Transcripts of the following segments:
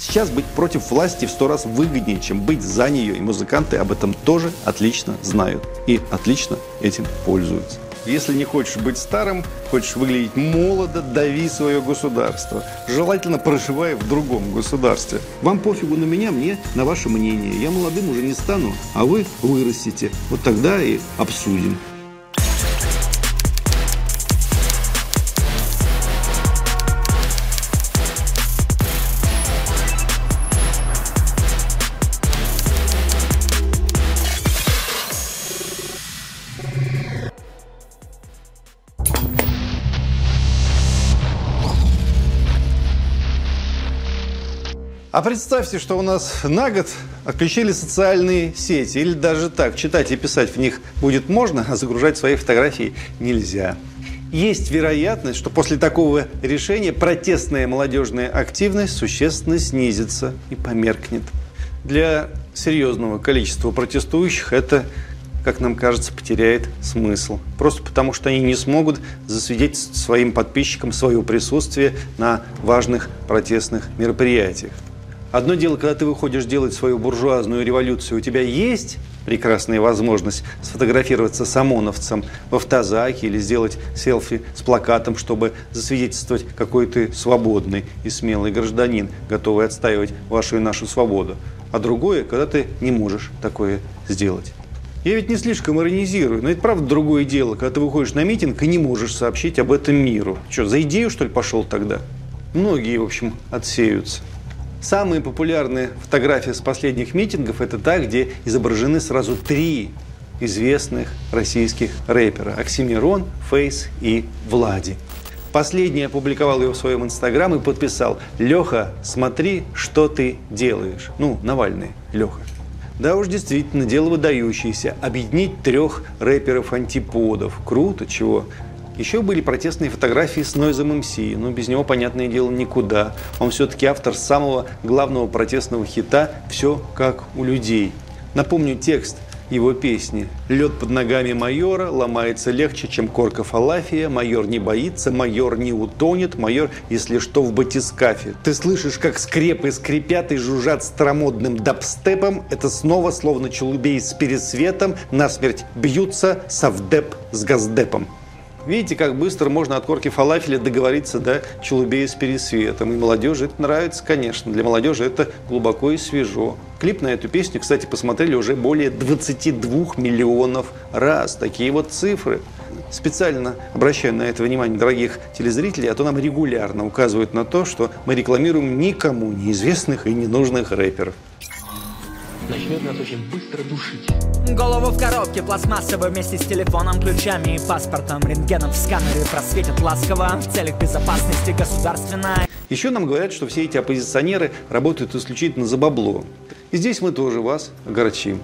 Сейчас быть против власти в сто раз выгоднее, чем быть за нее, и музыканты об этом тоже отлично знают и отлично этим пользуются. Если не хочешь быть старым, хочешь выглядеть молодо, дави свое государство. Желательно проживая в другом государстве. Вам пофигу на меня, мне на ваше мнение. Я молодым уже не стану, а вы вырастете. Вот тогда и обсудим. А представьте, что у нас на год отключили социальные сети. Или даже так, читать и писать в них будет можно, а загружать свои фотографии нельзя. Есть вероятность, что после такого решения протестная молодежная активность существенно снизится и померкнет. Для серьезного количества протестующих это, как нам кажется, потеряет смысл. Просто потому, что они не смогут засвидетельствовать своим подписчикам свое присутствие на важных протестных мероприятиях. Одно дело, когда ты выходишь делать свою буржуазную революцию, у тебя есть прекрасная возможность сфотографироваться с ОМОНовцем в автозаке или сделать селфи с плакатом, чтобы засвидетельствовать, какой ты свободный и смелый гражданин, готовый отстаивать вашу и нашу свободу. А другое, когда ты не можешь такое сделать. Я ведь не слишком иронизирую, но это правда другое дело, когда ты выходишь на митинг и не можешь сообщить об этом миру. Что, за идею, что ли, пошел тогда? Многие, в общем, отсеются. Самые популярные фотографии с последних митингов – это та, где изображены сразу три известных российских рэпера – Оксимирон, Фейс и Влади. Последний опубликовал его в своем инстаграм и подписал «Леха, смотри, что ты делаешь». Ну, Навальный, Леха. Да уж, действительно, дело выдающееся. Объединить трех рэперов-антиподов. Круто, чего? Еще были протестные фотографии с Нойзом МС, но без него, понятное дело, никуда. Он все-таки автор самого главного протестного хита «Все как у людей». Напомню текст его песни. «Лед под ногами майора ломается легче, чем корка фалафия. Майор не боится, майор не утонет, майор, если что, в батискафе. Ты слышишь, как скрепы скрипят и жужжат старомодным дабстепом. Это снова, словно челубей с пересветом, насмерть бьются совдеп с газдепом». Видите, как быстро можно от корки фалафеля договориться до челубея с пересветом. И молодежи это нравится, конечно. Для молодежи это глубоко и свежо. Клип на эту песню, кстати, посмотрели уже более 22 миллионов раз. Такие вот цифры. Специально обращаю на это внимание дорогих телезрителей, а то нам регулярно указывают на то, что мы рекламируем никому неизвестных и ненужных рэперов начнет нас очень быстро душить. Голову в коробке пластмассовой вместе с телефоном, ключами и паспортом. Рентгеном в сканере просветят ласково в целях безопасности государственной. Еще нам говорят, что все эти оппозиционеры работают исключительно за бабло. И здесь мы тоже вас огорчим.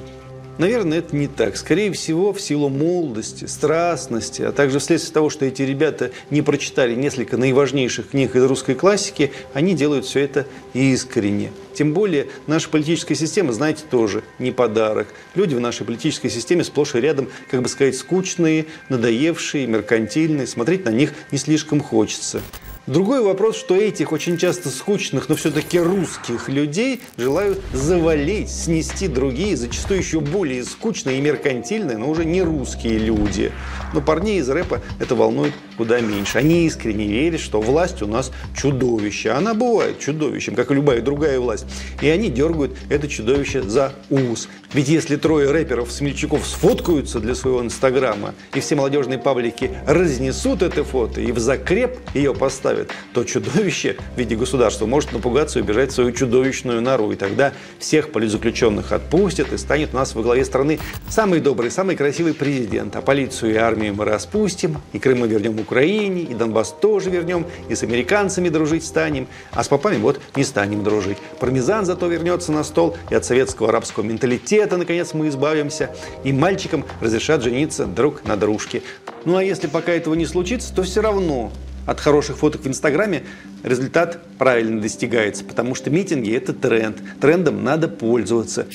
Наверное, это не так. Скорее всего, в силу молодости, страстности, а также вследствие того, что эти ребята не прочитали несколько наиважнейших книг из русской классики, они делают все это искренне. Тем более, наша политическая система, знаете, тоже не подарок. Люди в нашей политической системе сплошь и рядом, как бы сказать, скучные, надоевшие, меркантильные. Смотреть на них не слишком хочется. Другой вопрос, что этих очень часто скучных, но все-таки русских людей желают завалить, снести другие, зачастую еще более скучные и меркантильные, но уже не русские люди. Но парней из рэпа это волнует куда меньше. Они искренне верят, что власть у нас чудовище. Она бывает чудовищем, как и любая другая власть. И они дергают это чудовище за ус. Ведь если трое рэперов-смельчаков сфоткаются для своего инстаграма, и все молодежные паблики разнесут это фото и в закреп ее поставят, то чудовище в виде государства может напугаться и убежать в свою чудовищную нору. И тогда всех политзаключенных отпустят, и станет у нас во главе страны самый добрый, самый красивый президент. А полицию и армию мы распустим, и Крым мы вернем Украине, и Донбасс тоже вернем, и с американцами дружить станем, а с попами вот не станем дружить. Пармезан зато вернется на стол, и от советского арабского менталитета, наконец, мы избавимся, и мальчикам разрешат жениться друг на дружке. Ну а если пока этого не случится, то все равно от хороших фоток в Инстаграме результат правильно достигается, потому что митинги – это тренд. Трендом надо пользоваться.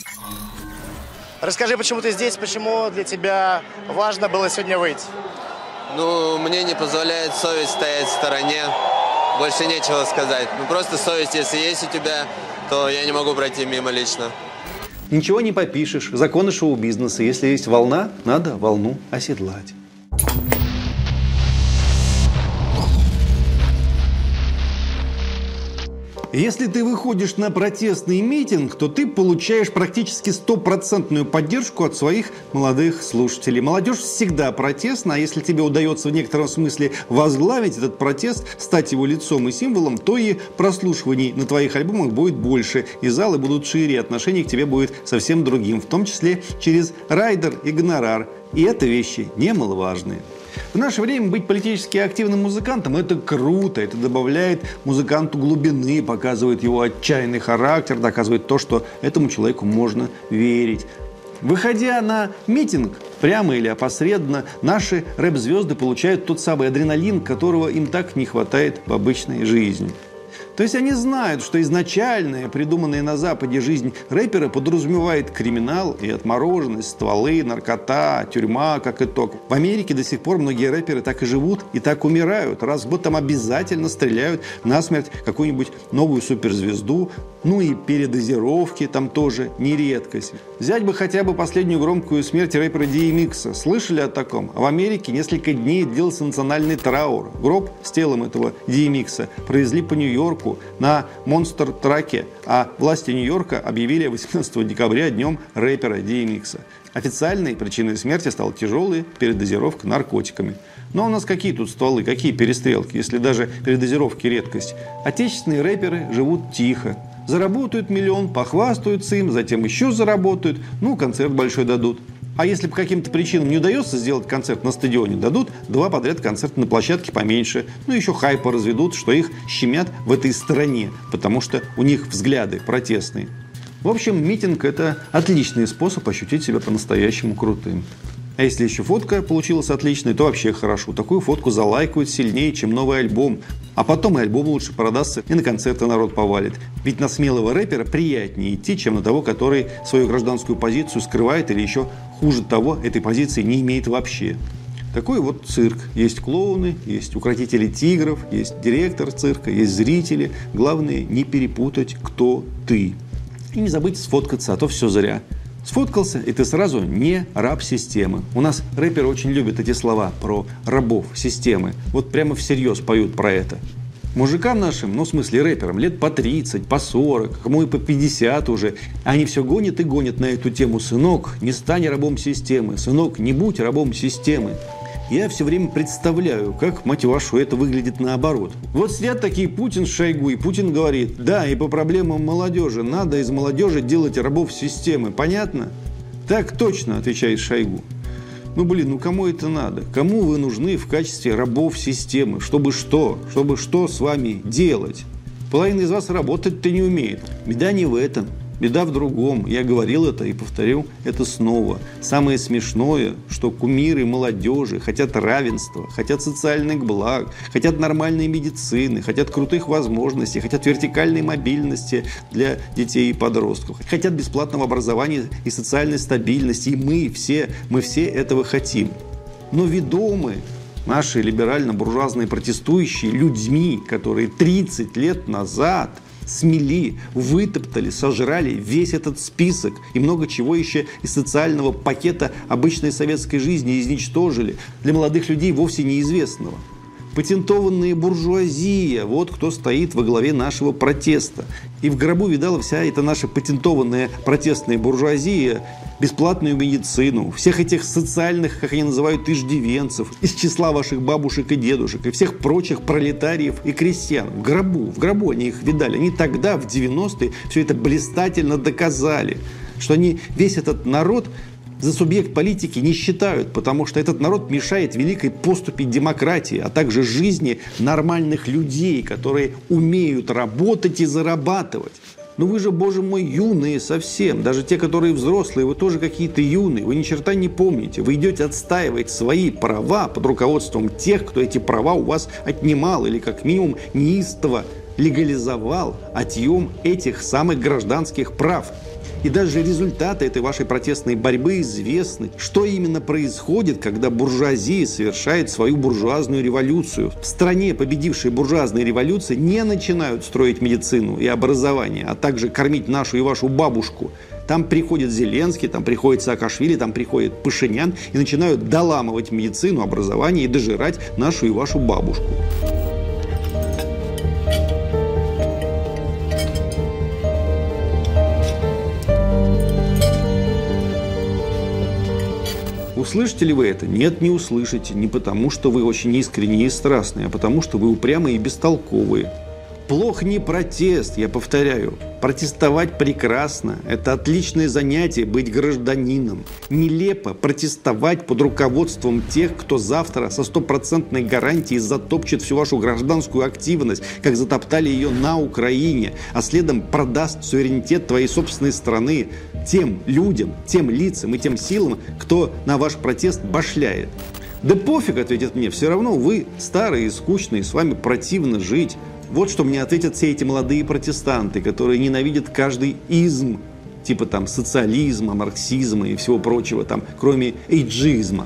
Расскажи, почему ты здесь, почему для тебя важно было сегодня выйти? Ну, мне не позволяет совесть стоять в стороне. больше нечего сказать. Ну просто совесть, если есть у тебя, то я не могу пройти мимо лично. Ничего не попишешь. Законы шоу-бизнеса. Если есть волна, надо волну оседлать. Если ты выходишь на протестный митинг, то ты получаешь практически стопроцентную поддержку от своих молодых слушателей. Молодежь всегда протестна, а если тебе удается в некотором смысле возглавить этот протест, стать его лицом и символом, то и прослушиваний на твоих альбомах будет больше, и залы будут шире, отношение к тебе будет совсем другим, в том числе через райдер и гонорар. И это вещи немаловажные. В наше время быть политически активным музыкантом – это круто, это добавляет музыканту глубины, показывает его отчаянный характер, доказывает то, что этому человеку можно верить. Выходя на митинг, прямо или опосредованно, наши рэп-звезды получают тот самый адреналин, которого им так не хватает в обычной жизни. То есть они знают, что изначальная, придуманная на Западе жизнь рэпера подразумевает криминал и отмороженность, стволы, наркота, тюрьма как итог. В Америке до сих пор многие рэперы так и живут и так умирают. Раз в год там обязательно стреляют на смерть какую-нибудь новую суперзвезду. Ну и передозировки там тоже не редкость. Взять бы хотя бы последнюю громкую смерть рэпера DMX. Слышали о таком? А в Америке несколько дней длился национальный траур. Гроб с телом этого DMX провезли по Нью-Йорку Нью-Йорку на монстр-траке, а власти Нью-Йорка объявили 18 декабря днем рэпера DMX. Официальной причиной смерти стала тяжелая передозировка наркотиками. Но у нас какие тут стволы, какие перестрелки, если даже передозировки редкость. Отечественные рэперы живут тихо. Заработают миллион, похвастаются им, затем еще заработают, ну, концерт большой дадут. А если по каким-то причинам не удается сделать концерт на стадионе, дадут два подряд концерта на площадке поменьше. Ну, еще хайпа разведут, что их щемят в этой стране, потому что у них взгляды протестные. В общем, митинг – это отличный способ ощутить себя по-настоящему крутым. А если еще фотка получилась отличной, то вообще хорошо. Такую фотку залайкают сильнее, чем новый альбом. А потом и альбом лучше продастся, и на концерты народ повалит. Ведь на смелого рэпера приятнее идти, чем на того, который свою гражданскую позицию скрывает или еще хуже того, этой позиции не имеет вообще. Такой вот цирк. Есть клоуны, есть укротители тигров, есть директор цирка, есть зрители. Главное не перепутать, кто ты. И не забыть сфоткаться, а то все зря. Сфоткался, и ты сразу не раб системы. У нас рэперы очень любят эти слова про рабов системы. Вот прямо всерьез поют про это. Мужикам нашим, ну в смысле рэперам, лет по 30, по 40, кому и по 50 уже, они все гонят и гонят на эту тему. Сынок, не стань рабом системы. Сынок, не будь рабом системы я все время представляю, как, мать вашу, это выглядит наоборот. Вот сидят такие Путин с Шойгу, и Путин говорит, да, и по проблемам молодежи, надо из молодежи делать рабов системы, понятно? Так точно, отвечает Шойгу. Ну, блин, ну кому это надо? Кому вы нужны в качестве рабов системы? Чтобы что? Чтобы что с вами делать? Половина из вас работать-то не умеет. Беда не в этом. Беда в другом. Я говорил это и повторю это снова. Самое смешное, что кумиры молодежи хотят равенства, хотят социальных благ, хотят нормальной медицины, хотят крутых возможностей, хотят вертикальной мобильности для детей и подростков, хотят бесплатного образования и социальной стабильности. И мы все, мы все этого хотим. Но ведомы наши либерально-буржуазные протестующие людьми, которые 30 лет назад – смели, вытоптали, сожрали весь этот список и много чего еще из социального пакета обычной советской жизни изничтожили для молодых людей вовсе неизвестного. Патентованная буржуазия – вот кто стоит во главе нашего протеста. И в гробу видала вся эта наша патентованная протестная буржуазия бесплатную медицину, всех этих социальных, как они называют, иждивенцев, из числа ваших бабушек и дедушек, и всех прочих пролетариев и крестьян. В гробу, в гробу они их видали. Они тогда, в 90-е, все это блистательно доказали, что они, весь этот народ за субъект политики не считают, потому что этот народ мешает великой поступе демократии, а также жизни нормальных людей, которые умеют работать и зарабатывать. Ну вы же, боже мой, юные совсем. Даже те, которые взрослые, вы тоже какие-то юные. Вы ни черта не помните. Вы идете отстаивать свои права под руководством тех, кто эти права у вас отнимал или как минимум неистово легализовал отъем этих самых гражданских прав. И даже результаты этой вашей протестной борьбы известны. Что именно происходит, когда буржуазия совершает свою буржуазную революцию? В стране, победившей буржуазной революции, не начинают строить медицину и образование, а также кормить нашу и вашу бабушку. Там приходит Зеленский, там приходит Саакашвили, там приходит Пашинян и начинают доламывать медицину, образование и дожирать нашу и вашу бабушку. Услышите ли вы это? Нет, не услышите. Не потому, что вы очень искренние и страстные, а потому, что вы упрямые и бестолковые. Плох не протест, я повторяю. Протестовать прекрасно. Это отличное занятие быть гражданином. Нелепо протестовать под руководством тех, кто завтра со стопроцентной гарантией затопчет всю вашу гражданскую активность, как затоптали ее на Украине, а следом продаст суверенитет твоей собственной страны тем людям, тем лицам и тем силам, кто на ваш протест башляет. Да пофиг, ответит мне, все равно вы старые и скучные, с вами противно жить. Вот что мне ответят все эти молодые протестанты, которые ненавидят каждый изм, типа там социализма, марксизма и всего прочего, там, кроме эйджизма.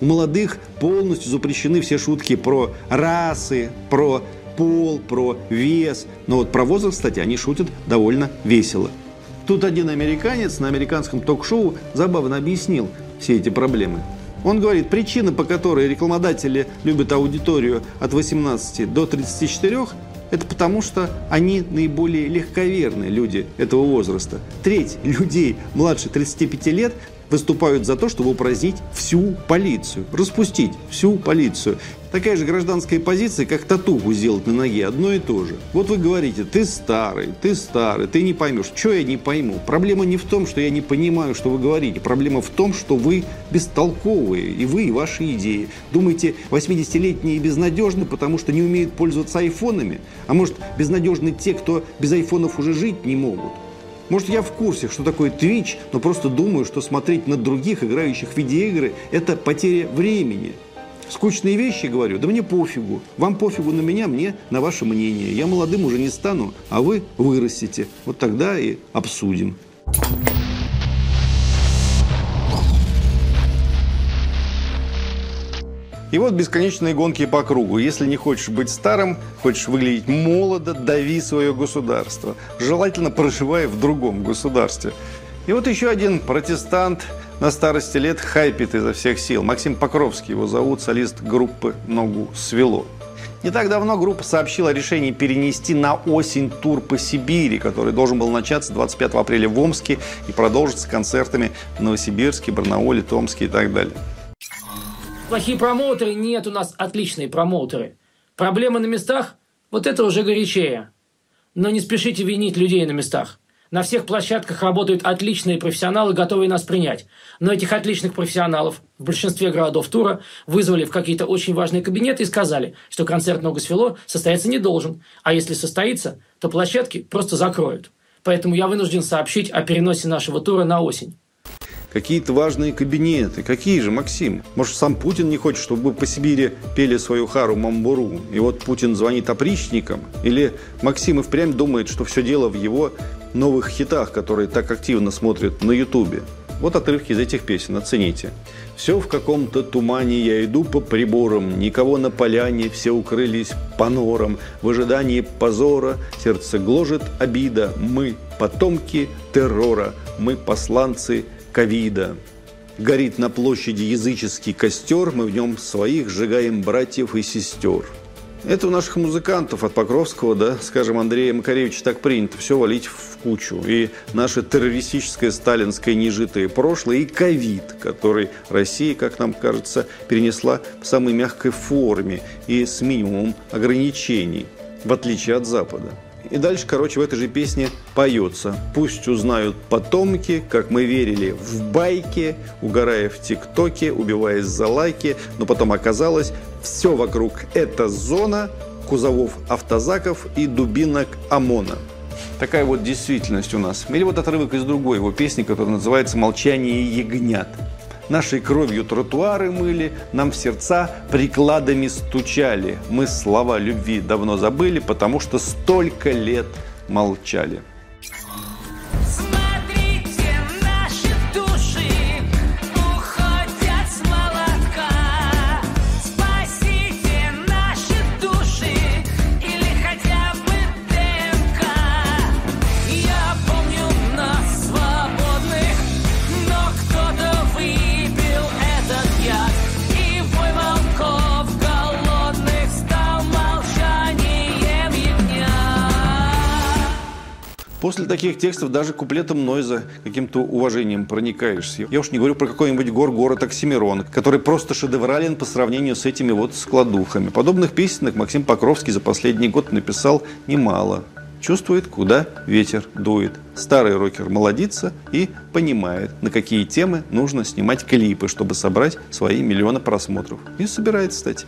У молодых полностью запрещены все шутки про расы, про пол, про вес. Но вот про возраст, кстати, они шутят довольно весело. Тут один американец на американском ток-шоу забавно объяснил все эти проблемы. Он говорит, причина, по которой рекламодатели любят аудиторию от 18 до 34, это потому, что они наиболее легковерные люди этого возраста. Треть людей младше 35 лет выступают за то, чтобы упразднить всю полицию, распустить всю полицию. Такая же гражданская позиция, как татуху сделать на ноге, одно и то же. Вот вы говорите, ты старый, ты старый, ты не поймешь. Что я не пойму? Проблема не в том, что я не понимаю, что вы говорите. Проблема в том, что вы бестолковые, и вы, и ваши идеи. Думаете, 80-летние безнадежны, потому что не умеют пользоваться айфонами? А может, безнадежны те, кто без айфонов уже жить не могут? Может, я в курсе, что такое Twitch, но просто думаю, что смотреть на других, играющих в видеоигры, это потеря времени. Скучные вещи, говорю, да мне пофигу. Вам пофигу на меня, мне на ваше мнение. Я молодым уже не стану, а вы вырастете. Вот тогда и обсудим. И вот бесконечные гонки по кругу. Если не хочешь быть старым, хочешь выглядеть молодо, дави свое государство. Желательно проживая в другом государстве. И вот еще один протестант на старости лет хайпит изо всех сил. Максим Покровский его зовут, солист группы «Ногу свело». Не так давно группа сообщила о решении перенести на осень тур по Сибири, который должен был начаться 25 апреля в Омске и продолжиться концертами в Новосибирске, Барнауле, Томске и так далее плохие промоутеры, нет у нас отличные промоутеры. Проблемы на местах, вот это уже горячее. Но не спешите винить людей на местах. На всех площадках работают отличные профессионалы, готовые нас принять. Но этих отличных профессионалов в большинстве городов тура вызвали в какие-то очень важные кабинеты и сказали, что концерт «Ногу свело» состояться не должен. А если состоится, то площадки просто закроют. Поэтому я вынужден сообщить о переносе нашего тура на осень какие-то важные кабинеты. Какие же, Максим? Может, сам Путин не хочет, чтобы по Сибири пели свою хару Мамбуру? И вот Путин звонит опричникам? Или Максим и впрямь думает, что все дело в его новых хитах, которые так активно смотрят на Ютубе? Вот отрывки из этих песен, оцените. Все в каком-то тумане, я иду по приборам, Никого на поляне, все укрылись по норам. В ожидании позора сердце гложет обида. Мы потомки террора, мы посланцы ковида. Горит на площади языческий костер, мы в нем своих сжигаем братьев и сестер. Это у наших музыкантов от Покровского, да, скажем, Андрея Макаревича так принято все валить в кучу. И наше террористическое сталинское нежитое прошлое, и ковид, который Россия, как нам кажется, перенесла в самой мягкой форме и с минимумом ограничений, в отличие от Запада. И дальше, короче, в этой же песне поется. Пусть узнают потомки, как мы верили в байки, угорая в ТикТоке, убиваясь за лайки, но потом оказалось, все вокруг это зона кузовов автозаков и дубинок ОМОНа. Такая вот действительность у нас. Или вот отрывок из другой его песни, которая называется «Молчание ягнят». Нашей кровью тротуары мыли, нам в сердца прикладами стучали. Мы слова любви давно забыли, потому что столько лет молчали. Таких текстов даже куплетом Нойза каким-то уважением проникаешься. Я уж не говорю про какой-нибудь гор-город Оксимирон, который просто шедеврален по сравнению с этими вот складухами. Подобных песенок Максим Покровский за последний год написал немало. Чувствует, куда ветер дует. Старый рокер молодится и понимает, на какие темы нужно снимать клипы, чтобы собрать свои миллионы просмотров. И собирает, кстати.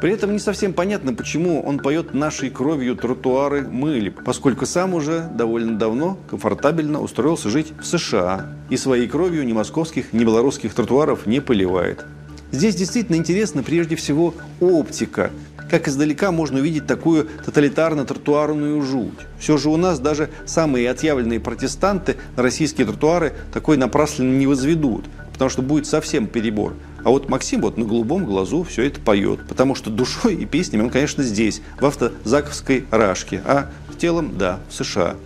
При этом не совсем понятно, почему он поет нашей кровью тротуары мыли, поскольку сам уже довольно давно комфортабельно устроился жить в США и своей кровью ни московских, ни белорусских тротуаров не поливает. Здесь действительно интересно прежде всего оптика. Как издалека можно увидеть такую тоталитарно-тротуарную жуть. Все же у нас даже самые отъявленные протестанты на российские тротуары такой напрасленно не возведут, потому что будет совсем перебор. А вот Максим вот на голубом глазу все это поет, потому что душой и песнями он, конечно, здесь, в автозаковской рашке, а телом, да, в США.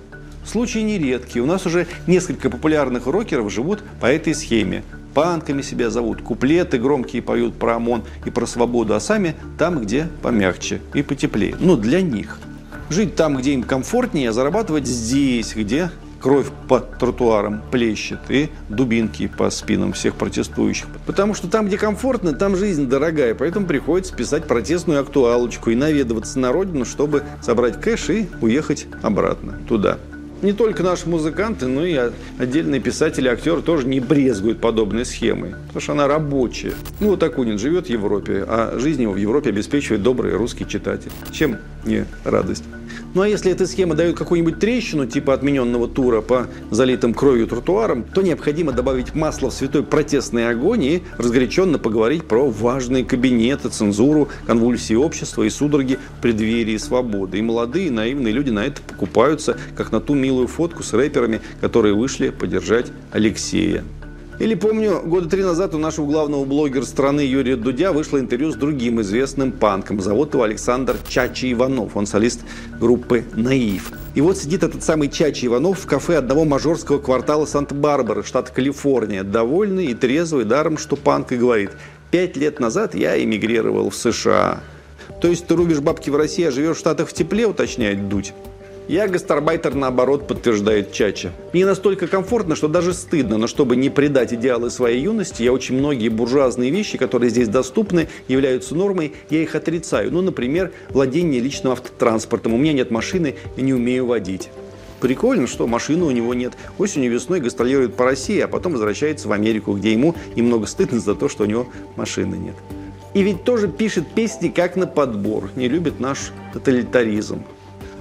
Случаи нередкие. У нас уже несколько популярных рокеров живут по этой схеме. Панками себя зовут, куплеты громкие поют про ОМОН и про свободу, а сами там, где помягче и потеплее. Ну, для них. Жить там, где им комфортнее, а зарабатывать здесь, где кровь по тротуарам плещет и дубинки по спинам всех протестующих. Потому что там, где комфортно, там жизнь дорогая, поэтому приходится писать протестную актуалочку и наведываться на родину, чтобы собрать кэш и уехать обратно туда. Не только наши музыканты, но и отдельные писатели, актеры тоже не брезгуют подобной схемой, потому что она рабочая. Ну вот Акунин живет в Европе, а жизнь его в Европе обеспечивает добрый русский читатель. Чем не радость? Ну а если эта схема дает какую-нибудь трещину, типа отмененного тура по залитым кровью тротуарам, то необходимо добавить масло в святой протестный огонь и разгоряченно поговорить про важные кабинеты, цензуру, конвульсии общества и судороги преддверии свободы. И молодые наивные люди на это покупаются, как на ту милую фотку с рэперами, которые вышли поддержать Алексея. Или помню, года три назад у нашего главного блогера страны Юрия Дудя вышло интервью с другим известным панком. Зовут его Александр Чачи Иванов. Он солист группы «Наив». И вот сидит этот самый Чачи Иванов в кафе одного мажорского квартала Санта-Барбара, штат Калифорния. Довольный и трезвый, даром, что панк и говорит. Пять лет назад я эмигрировал в США. То есть ты рубишь бабки в России, а живешь в Штатах в тепле, уточняет Дудь. Я гастарбайтер, наоборот, подтверждает Чача. Мне настолько комфортно, что даже стыдно, но чтобы не предать идеалы своей юности, я очень многие буржуазные вещи, которые здесь доступны, являются нормой, я их отрицаю. Ну, например, владение личным автотранспортом. У меня нет машины и не умею водить. Прикольно, что машины у него нет. Осенью весной гастролирует по России, а потом возвращается в Америку, где ему немного стыдно за то, что у него машины нет. И ведь тоже пишет песни как на подбор, не любит наш тоталитаризм.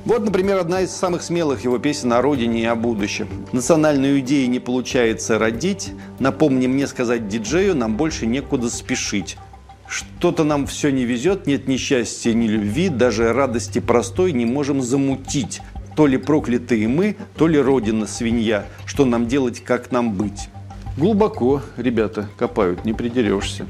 Вот, например, одна из самых смелых его песен о родине и о будущем. Национальную идею не получается родить. Напомни мне сказать диджею, нам больше некуда спешить. Что-то нам все не везет, нет ни счастья, ни любви, даже радости простой не можем замутить. То ли проклятые мы, то ли родина свинья. Что нам делать, как нам быть? Глубоко, ребята, копают, не придерешься.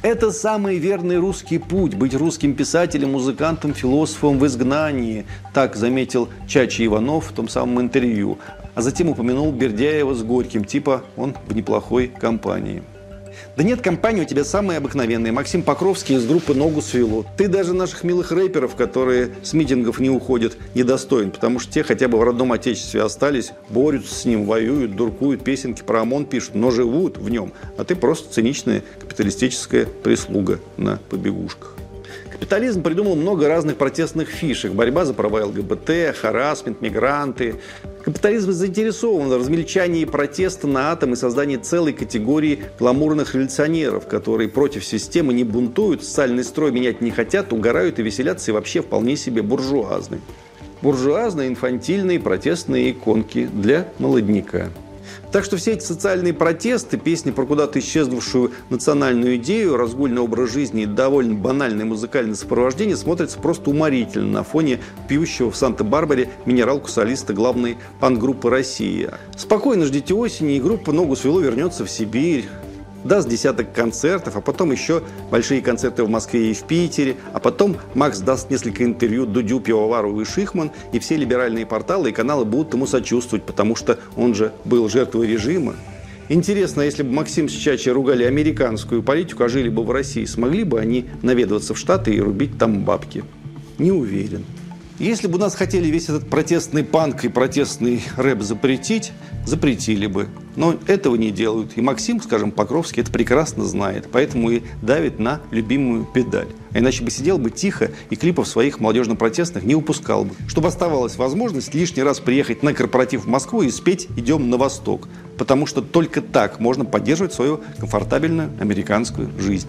Это самый верный русский путь – быть русским писателем, музыкантом, философом в изгнании. Так заметил Чачи Иванов в том самом интервью. А затем упомянул Бердяева с Горьким, типа он в неплохой компании. Да нет, компания у тебя самая обыкновенная. Максим Покровский из группы «Ногу свело». Ты даже наших милых рэперов, которые с митингов не уходят, недостоин, потому что те хотя бы в родном отечестве остались, борются с ним, воюют, дуркуют, песенки про ОМОН пишут, но живут в нем. А ты просто циничная капиталистическая прислуга на побегушках. Капитализм придумал много разных протестных фишек. Борьба за права ЛГБТ, харасмент, мигранты. Капитализм заинтересован в размельчании протеста на атом и создании целой категории гламурных революционеров, которые против системы не бунтуют, социальный строй менять не хотят, угорают и веселятся и вообще вполне себе буржуазны. Буржуазные, инфантильные протестные иконки для молодняка. Так что все эти социальные протесты, песни про куда-то исчезнувшую национальную идею, разгульный образ жизни и довольно банальное музыкальное сопровождение смотрятся просто уморительно на фоне пьющего в Санта-Барбаре минералку солиста главной пан-группы России. Спокойно ждите осени, и группа «Ногу свело» вернется в Сибирь даст десяток концертов, а потом еще большие концерты в Москве и в Питере, а потом Макс даст несколько интервью Дудю, Пивоварову и Шихман, и все либеральные порталы и каналы будут ему сочувствовать, потому что он же был жертвой режима. Интересно, если бы Максим с Чачи ругали американскую политику, а жили бы в России, смогли бы они наведываться в Штаты и рубить там бабки? Не уверен. Если бы нас хотели весь этот протестный панк и протестный рэп запретить, запретили бы. Но этого не делают. И Максим, скажем, Покровский это прекрасно знает. Поэтому и давит на любимую педаль. А иначе бы сидел бы тихо и клипов своих молодежно-протестных не упускал бы. Чтобы оставалась возможность лишний раз приехать на корпоратив в Москву и спеть «Идем на восток». Потому что только так можно поддерживать свою комфортабельную американскую жизнь.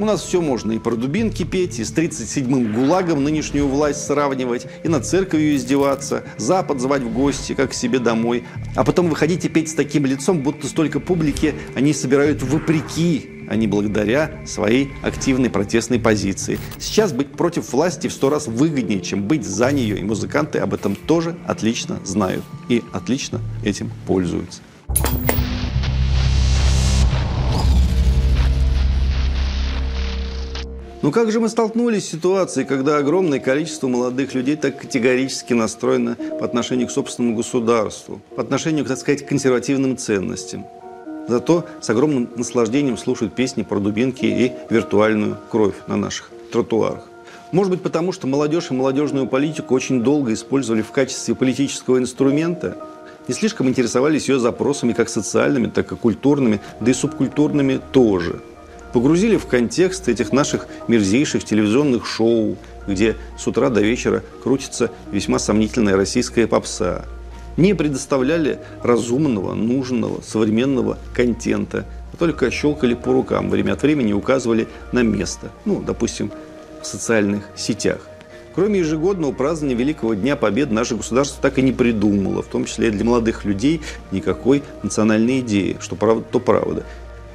У нас все можно и про дубинки петь, и с 37-м ГУЛАГом нынешнюю власть сравнивать, и над церковью издеваться, Запад звать в гости, как к себе домой. А потом выходить и петь с таким лицом, будто столько публики они собирают вопреки, а не благодаря своей активной протестной позиции. Сейчас быть против власти в сто раз выгоднее, чем быть за нее, и музыканты об этом тоже отлично знают и отлично этим пользуются. Ну как же мы столкнулись с ситуацией, когда огромное количество молодых людей так категорически настроено по отношению к собственному государству, по отношению, так сказать, к консервативным ценностям. Зато с огромным наслаждением слушают песни про дубинки и виртуальную кровь на наших тротуарах. Может быть, потому что молодежь и молодежную политику очень долго использовали в качестве политического инструмента, не слишком интересовались ее запросами как социальными, так и культурными, да и субкультурными тоже – погрузили в контекст этих наших мерзейших телевизионных шоу, где с утра до вечера крутится весьма сомнительная российская попса. Не предоставляли разумного, нужного, современного контента, а только щелкали по рукам, время от времени указывали на место, ну, допустим, в социальных сетях. Кроме ежегодного празднования Великого Дня Победы, наше государство так и не придумало, в том числе и для молодых людей, никакой национальной идеи, что правда, то правда.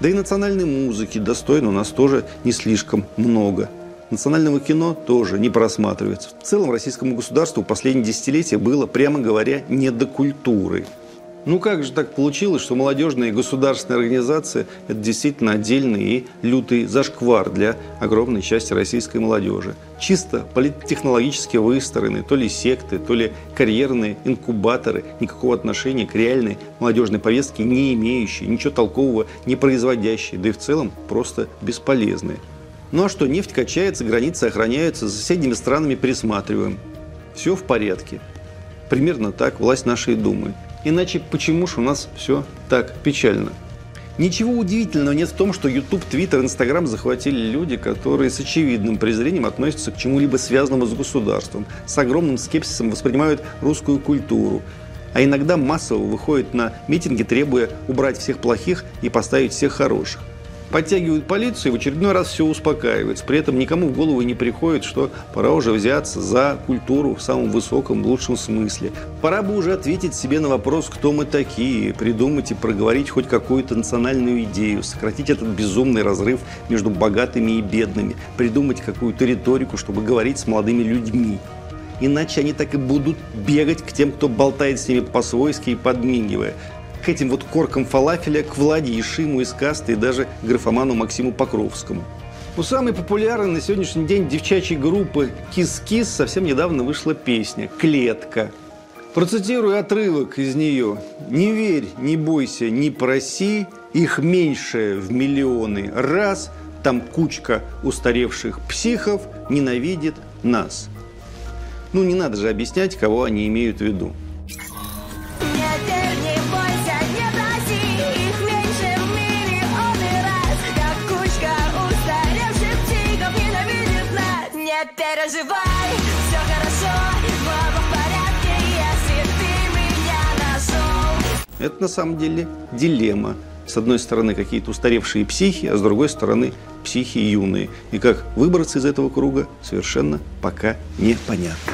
Да и национальной музыки достойно у нас тоже не слишком много. Национального кино тоже не просматривается. В целом российскому государству последние десятилетия было, прямо говоря, не до культуры. Ну как же так получилось, что молодежная и государственная организация – это действительно отдельный и лютый зашквар для огромной части российской молодежи. Чисто политтехнологически выстроены то ли секты, то ли карьерные инкубаторы, никакого отношения к реальной молодежной повестке не имеющие, ничего толкового не производящие, да и в целом просто бесполезные. Ну а что, нефть качается, границы охраняются, за соседними странами присматриваем. Все в порядке. Примерно так власть нашей думает. Иначе почему же у нас все так печально? Ничего удивительного нет в том, что YouTube, Twitter, Instagram захватили люди, которые с очевидным презрением относятся к чему-либо связанному с государством, с огромным скепсисом воспринимают русскую культуру, а иногда массово выходят на митинги, требуя убрать всех плохих и поставить всех хороших подтягивают полицию и в очередной раз все успокаивается. При этом никому в голову не приходит, что пора уже взяться за культуру в самом высоком, лучшем смысле. Пора бы уже ответить себе на вопрос, кто мы такие, придумать и проговорить хоть какую-то национальную идею, сократить этот безумный разрыв между богатыми и бедными, придумать какую-то риторику, чтобы говорить с молодыми людьми. Иначе они так и будут бегать к тем, кто болтает с ними по-свойски и подмигивая к этим вот коркам фалафеля, к Владе Ешиму из касты и даже графоману Максиму Покровскому. У самой популярной на сегодняшний день девчачьей группы «Кис-Кис» совсем недавно вышла песня «Клетка». Процитирую отрывок из нее. «Не верь, не бойся, не проси, их меньше в миллионы раз, там кучка устаревших психов ненавидит нас». Ну, не надо же объяснять, кого они имеют в виду. Переживай, все хорошо, баба в порядке, если ты меня нашел. Это на самом деле дилемма. С одной стороны какие-то устаревшие психи, а с другой стороны психи юные. И как выбраться из этого круга совершенно пока непонятно.